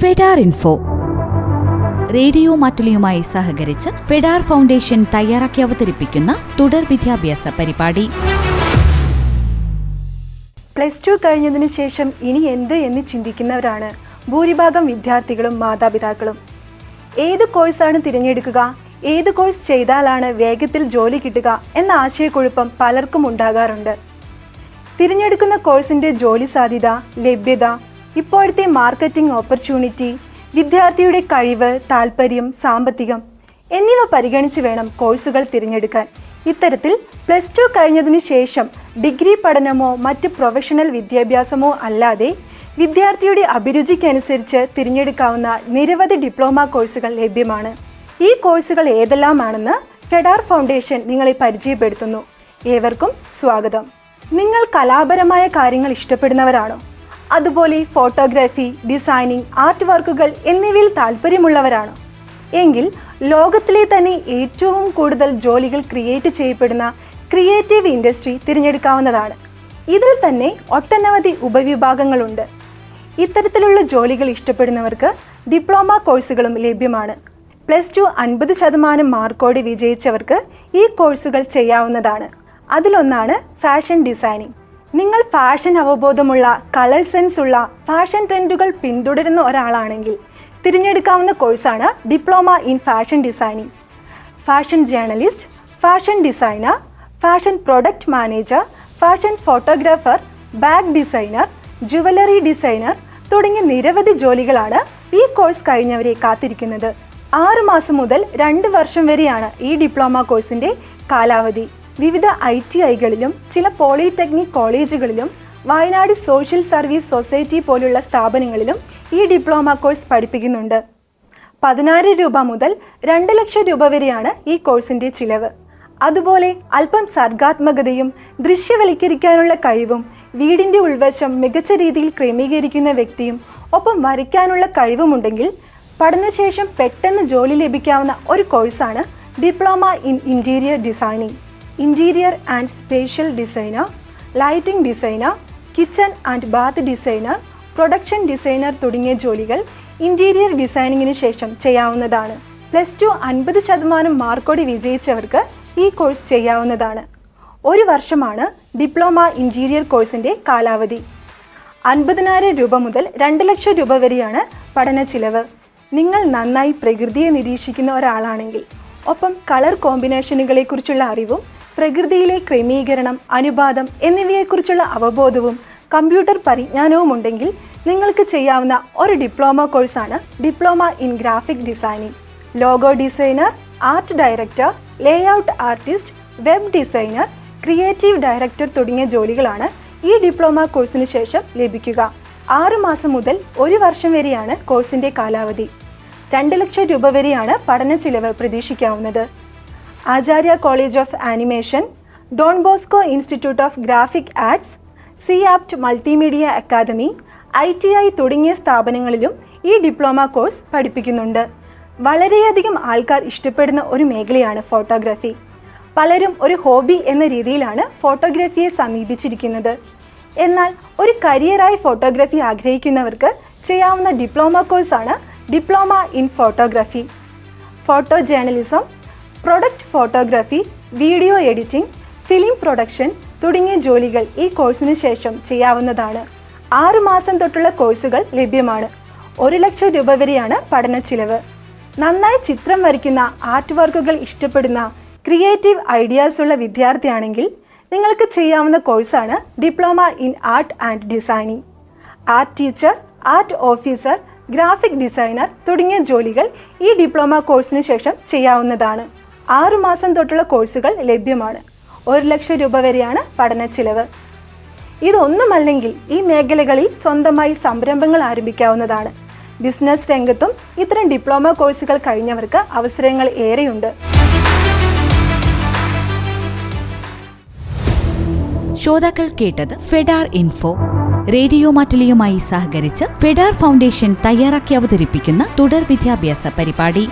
ഫെഡാർ info. Radio മാറ്റുലിയുമായി സഹകരിച്ച് ഫെഡാർ foundation തയ്യാറാക്കി അവതരിപ്പിക്കുന്ന തുടർ വിദ്യാഭ്യാസ പരിപാടി. പ്ലസ് ടു കഴിഞ്ഞതിന് ശേഷം ഇനി എന്ത് എന്ന് ചിന്തിക്കുന്നവരാണ് ഭൂരിഭാഗം വിദ്യാർത്ഥികളും മാതാപിതാക്കളും. ഏത് കോഴ്സാണ് തിരഞ്ഞെടുക്കുക? ഏത് കോഴ്സ് ചെയ്താലാണ് വേഗത്തിൽ ജോലി കിട്ടുക എന്ന ആശയക്കുഴപ്പം പലർക്കും ഉണ്ടാകാറുണ്ട്. തിരഞ്ഞെടുക്കുന്ന കോഴ്സിന്റെ ജോലി സാധ്യത ലഭ്യത ഇപ്പോഴത്തെ മാർക്കറ്റിംഗ് ഓപ്പർച്യൂണിറ്റി വിദ്യാർത്ഥിയുടെ കഴിവ് താല്പര്യം സാമ്പത്തികം എന്നിവ പരിഗണിച്ച് വേണം കോഴ്സുകൾ തിരഞ്ഞെടുക്കാൻ. ഇത്തരത്തിൽ പ്ലസ് ടു കഴിഞ്ഞതിന് ശേഷം ഡിഗ്രി പഠനമോ മറ്റ് പ്രൊഫഷണൽ വിദ്യാഭ്യാസമോ അല്ലാതെ വിദ്യാർത്ഥിയുടെ അഭിരുചിക്കനുസരിച്ച് തിരഞ്ഞെടുക്കാവുന്ന നിരവധി ഡിപ്ലോമ കോഴ്സുകൾ ലഭ്യമാണ്. ഈ കോഴ്സുകൾ ഏതെല്ലാമാണെന്ന് ഫെഡാർ ഫൗണ്ടേഷൻ നിങ്ങളെ പരിചയപ്പെടുത്തുന്നു. ഏവർക്കും സ്വാഗതം. നിങ്ങൾ കലാപരമായ കാര്യങ്ങൾ ഇഷ്ടപ്പെടുന്നവരാണോ? അതുപോലെ ഫോട്ടോഗ്രാഫി ഡിസൈനിങ് ആർട്ട് വർക്കുകൾ എന്നിവയിൽ താല്പര്യമുള്ളവരാണ്. എങ്കിൽ ലോകത്തിലെ തന്നെ ഏറ്റവും കൂടുതൽ ജോലികൾ ക്രിയേറ്റ് ചെയ്യപ്പെടുന്ന ക്രിയേറ്റീവ് ഇൻഡസ്ട്രി തിരഞ്ഞെടുക്കാവുന്നതാണ്. ഇതിൽ തന്നെ ഒട്ടനവധി ഉപവിഭാഗങ്ങളുണ്ട്. ഇത്തരത്തിലുള്ള ജോലികൾ ഇഷ്ടപ്പെടുന്നവർക്ക് ഡിപ്ലോമ കോഴ്സുകളും ലഭ്യമാണ്. പ്ലസ് ടു അൻപത് ശതമാനം മാർക്കോടെ വിജയിച്ചവർക്ക് ഈ കോഴ്സുകൾ ചെയ്യാവുന്നതാണ്. അതിലൊന്നാണ് ഫാഷൻ ഡിസൈനിങ്. നിങ്ങൾ ഫാഷൻ അവബോധമുള്ള കളർ സെൻസ് ഉള്ള ഫാഷൻ ട്രെൻഡുകൾ പിന്തുടരുന്ന ഒരാളാണെങ്കിൽ തിരഞ്ഞെടുക്കാവുന്ന കോഴ്സാണ് diploma in fashion designing fashion journalist fashion designer fashion product manager fashion photographer bag designer jewellery designer തുടങ്ങിയ നിരവധി ജോലികളാണ് ഈ കോഴ്സ് കഴിഞ്ഞവരെ കാത്തിരിക്കുന്നത്. ആറ് മാസം മുതൽ രണ്ട് വർഷം വരെയാണ് ഈ ഡിപ്ലോമ കോഴ്സിന്റെ കാലാവധി. വിവിധ ഐ ടി ഐകളിലും ചില പോളിടെക്നിക് കോളേജുകളിലും വയനാട് സോഷ്യൽ സർവീസ് സൊസൈറ്റി പോലുള്ള സ്ഥാപനങ്ങളിലും ഈ ഡിപ്ലോമ കോഴ്സ് പഠിപ്പിക്കുന്നുണ്ട്. പതിനായിരം രൂപ മുതൽ രണ്ട് ലക്ഷം രൂപ വരെയാണ് ഈ കോഴ്സിന്റെ ചിലവ്. അതുപോലെ അല്പം സർഗാത്മകതയും ദൃശ്യവൽക്കരിക്കാനുള്ള കഴിവും വീടിന്റെ ഉൾവശം മികച്ച രീതിയിൽ ക്രമീകരിക്കുന്ന വ്യക്തിയും ഒപ്പം വരയ്ക്കാനുള്ള കഴിവുമുണ്ടെങ്കിൽ പഠനശേഷം പെട്ടെന്ന് ജോലി ലഭിക്കാവുന്ന ഒരു കോഴ്സാണ് diploma in interior designing. Interior and spatial designer lighting designer kitchen and bath designer production designer തുടങ്ങിയ ജോലികൾ ഇന്റീരിയർ ഡിസൈനിങ്ങിന് ശേഷം ചെയ്യാവുന്നതാണ്. പ്ലസ് ടു അൻപത് ശതമാനം മാർക്കോടെ വിജയിച്ചവർക്ക് ഈ കോഴ്സ് ചെയ്യാവുന്നതാണ്. ഒരു വർഷമാണ് ഡിപ്ലോമ ഇന്റീരിയർ കോഴ്സിന്റെ കാലാവധി. അൻപതിനായിരം രൂപ മുതൽ രണ്ട് ലക്ഷം രൂപ വരെയാണ് പഠന ചിലവ്. നിങ്ങൾ നന്നായി പ്രകൃതിയെ നിരീക്ഷിക്കുന്ന ഒരാളാണെങ്കിൽ ഒപ്പം കളർ കോമ്പിനേഷനുകളെക്കുറിച്ചുള്ള അറിവും പ്രകൃതിയിലെ ക്രമീകരണം അനുപാതം എന്നിവയെക്കുറിച്ചുള്ള അവബോധവും കമ്പ്യൂട്ടർ പരിജ്ഞാനവും ഉണ്ടെങ്കിൽ നിങ്ങൾക്ക് ചെയ്യാവുന്ന ഒരു ഡിപ്ലോമ കോഴ്സാണ് diploma in graphic designing. Logo designer art director layout artist web designer creative director തുടങ്ങിയ ജോലികളാണ് ഈ ഡിപ്ലോമ കോഴ്സിന് ശേഷം ലഭിക്കുക. ആറുമാസം മുതൽ ഒരു വർഷം വരെയാണ് കോഴ്സിന്റെ കാലാവധി. രണ്ട് ലക്ഷം രൂപ വരെയാണ് പഠന ചിലവ് പ്രതീക്ഷിക്കാവുന്നത്. Acharya college of animation Don Bosco institute of graphic arts C apt multimedia academy I T I തുടങ്ങിയ സ്ഥാപനങ്ങളിലും ഈ ഡിപ്ലോമ കോഴ്സ് പഠിപ്പിക്കുന്നുണ്ട്. വളരെയധികം ആൾക്കാർ ഇഷ്ടപ്പെടുന്ന ഒരു മേഖലയാണ് ഫോട്ടോഗ്രാഫി. പലരും ഒരു ഹോബി എന്ന രീതിയിലാണ് ഫോട്ടോഗ്രാഫിയെ സമീപിച്ചിരിക്കുന്നത്. എന്നാൽ ഒരു കരിയറായി ഫോട്ടോഗ്രാഫി ആഗ്രഹിക്കുന്നവർക്ക് ചെയ്യാവുന്ന ഡിപ്ലോമ കോഴ്സാണ് diploma in photography. Photo journalism product photography video editing film production തുടങ്ങിയ ജോലികൾ ഈ കോഴ്സിന് ശേഷം ചെയ്യാവുന്നതാണ്. ആറു മാസം തൊട്ടുള്ള കോഴ്സുകൾ ലഭ്യമാണ്. ഒരു ലക്ഷം രൂപ വരെയാണ് പഠന ചിലവ്. നന്നായി ചിത്രം വരയ്ക്കുന്ന ആർട്ട് വർക്കുകൾ ഇഷ്ടപ്പെടുന്ന ക്രിയേറ്റീവ് ഐഡിയാസ് ഉള്ള വിദ്യാർത്ഥിയാണെങ്കിൽ നിങ്ങൾക്ക് ചെയ്യാവുന്ന കോഴ്സാണ് diploma in art and designing. Art teacher art officer graphic designer തുടങ്ങിയ ജോലികൾ ഈ ഡിപ്ലോമ കോഴ്സിന് ശേഷം ചെയ്യാവുന്നതാണ്. ആറു മാസം തൊട്ടുള്ള കോഴ്സുകൾ ലഭ്യമാണ്. ഒരു ലക്ഷം രൂപ വരെയാണ് പഠന ചിലവ്. ഇതൊന്നുമല്ലെങ്കിൽ ഈ മേഖലകളിൽ സ്വന്തമായി സംരംഭങ്ങൾ ആരംഭിക്കാവുന്നതാണ്. ബിസിനസ് രംഗത്തും ഇത്തരം ഡിപ്ലോമ കോഴ്സുകൾ കഴിഞ്ഞവർക്ക് അവസരങ്ങൾ ഏറെയുണ്ട്. ശ്രോതാക്കൾ കേട്ടത് ഫെഡാർ ഇൻഫോ. റേഡിയോ മാറ്റലിയുമായി സഹകരിച്ച് ഫെഡാർ ഫൗണ്ടേഷൻ തയ്യാറാക്കി അവതരിപ്പിക്കുന്ന തുടർ വിദ്യാഭ്യാസ പരിപാടി.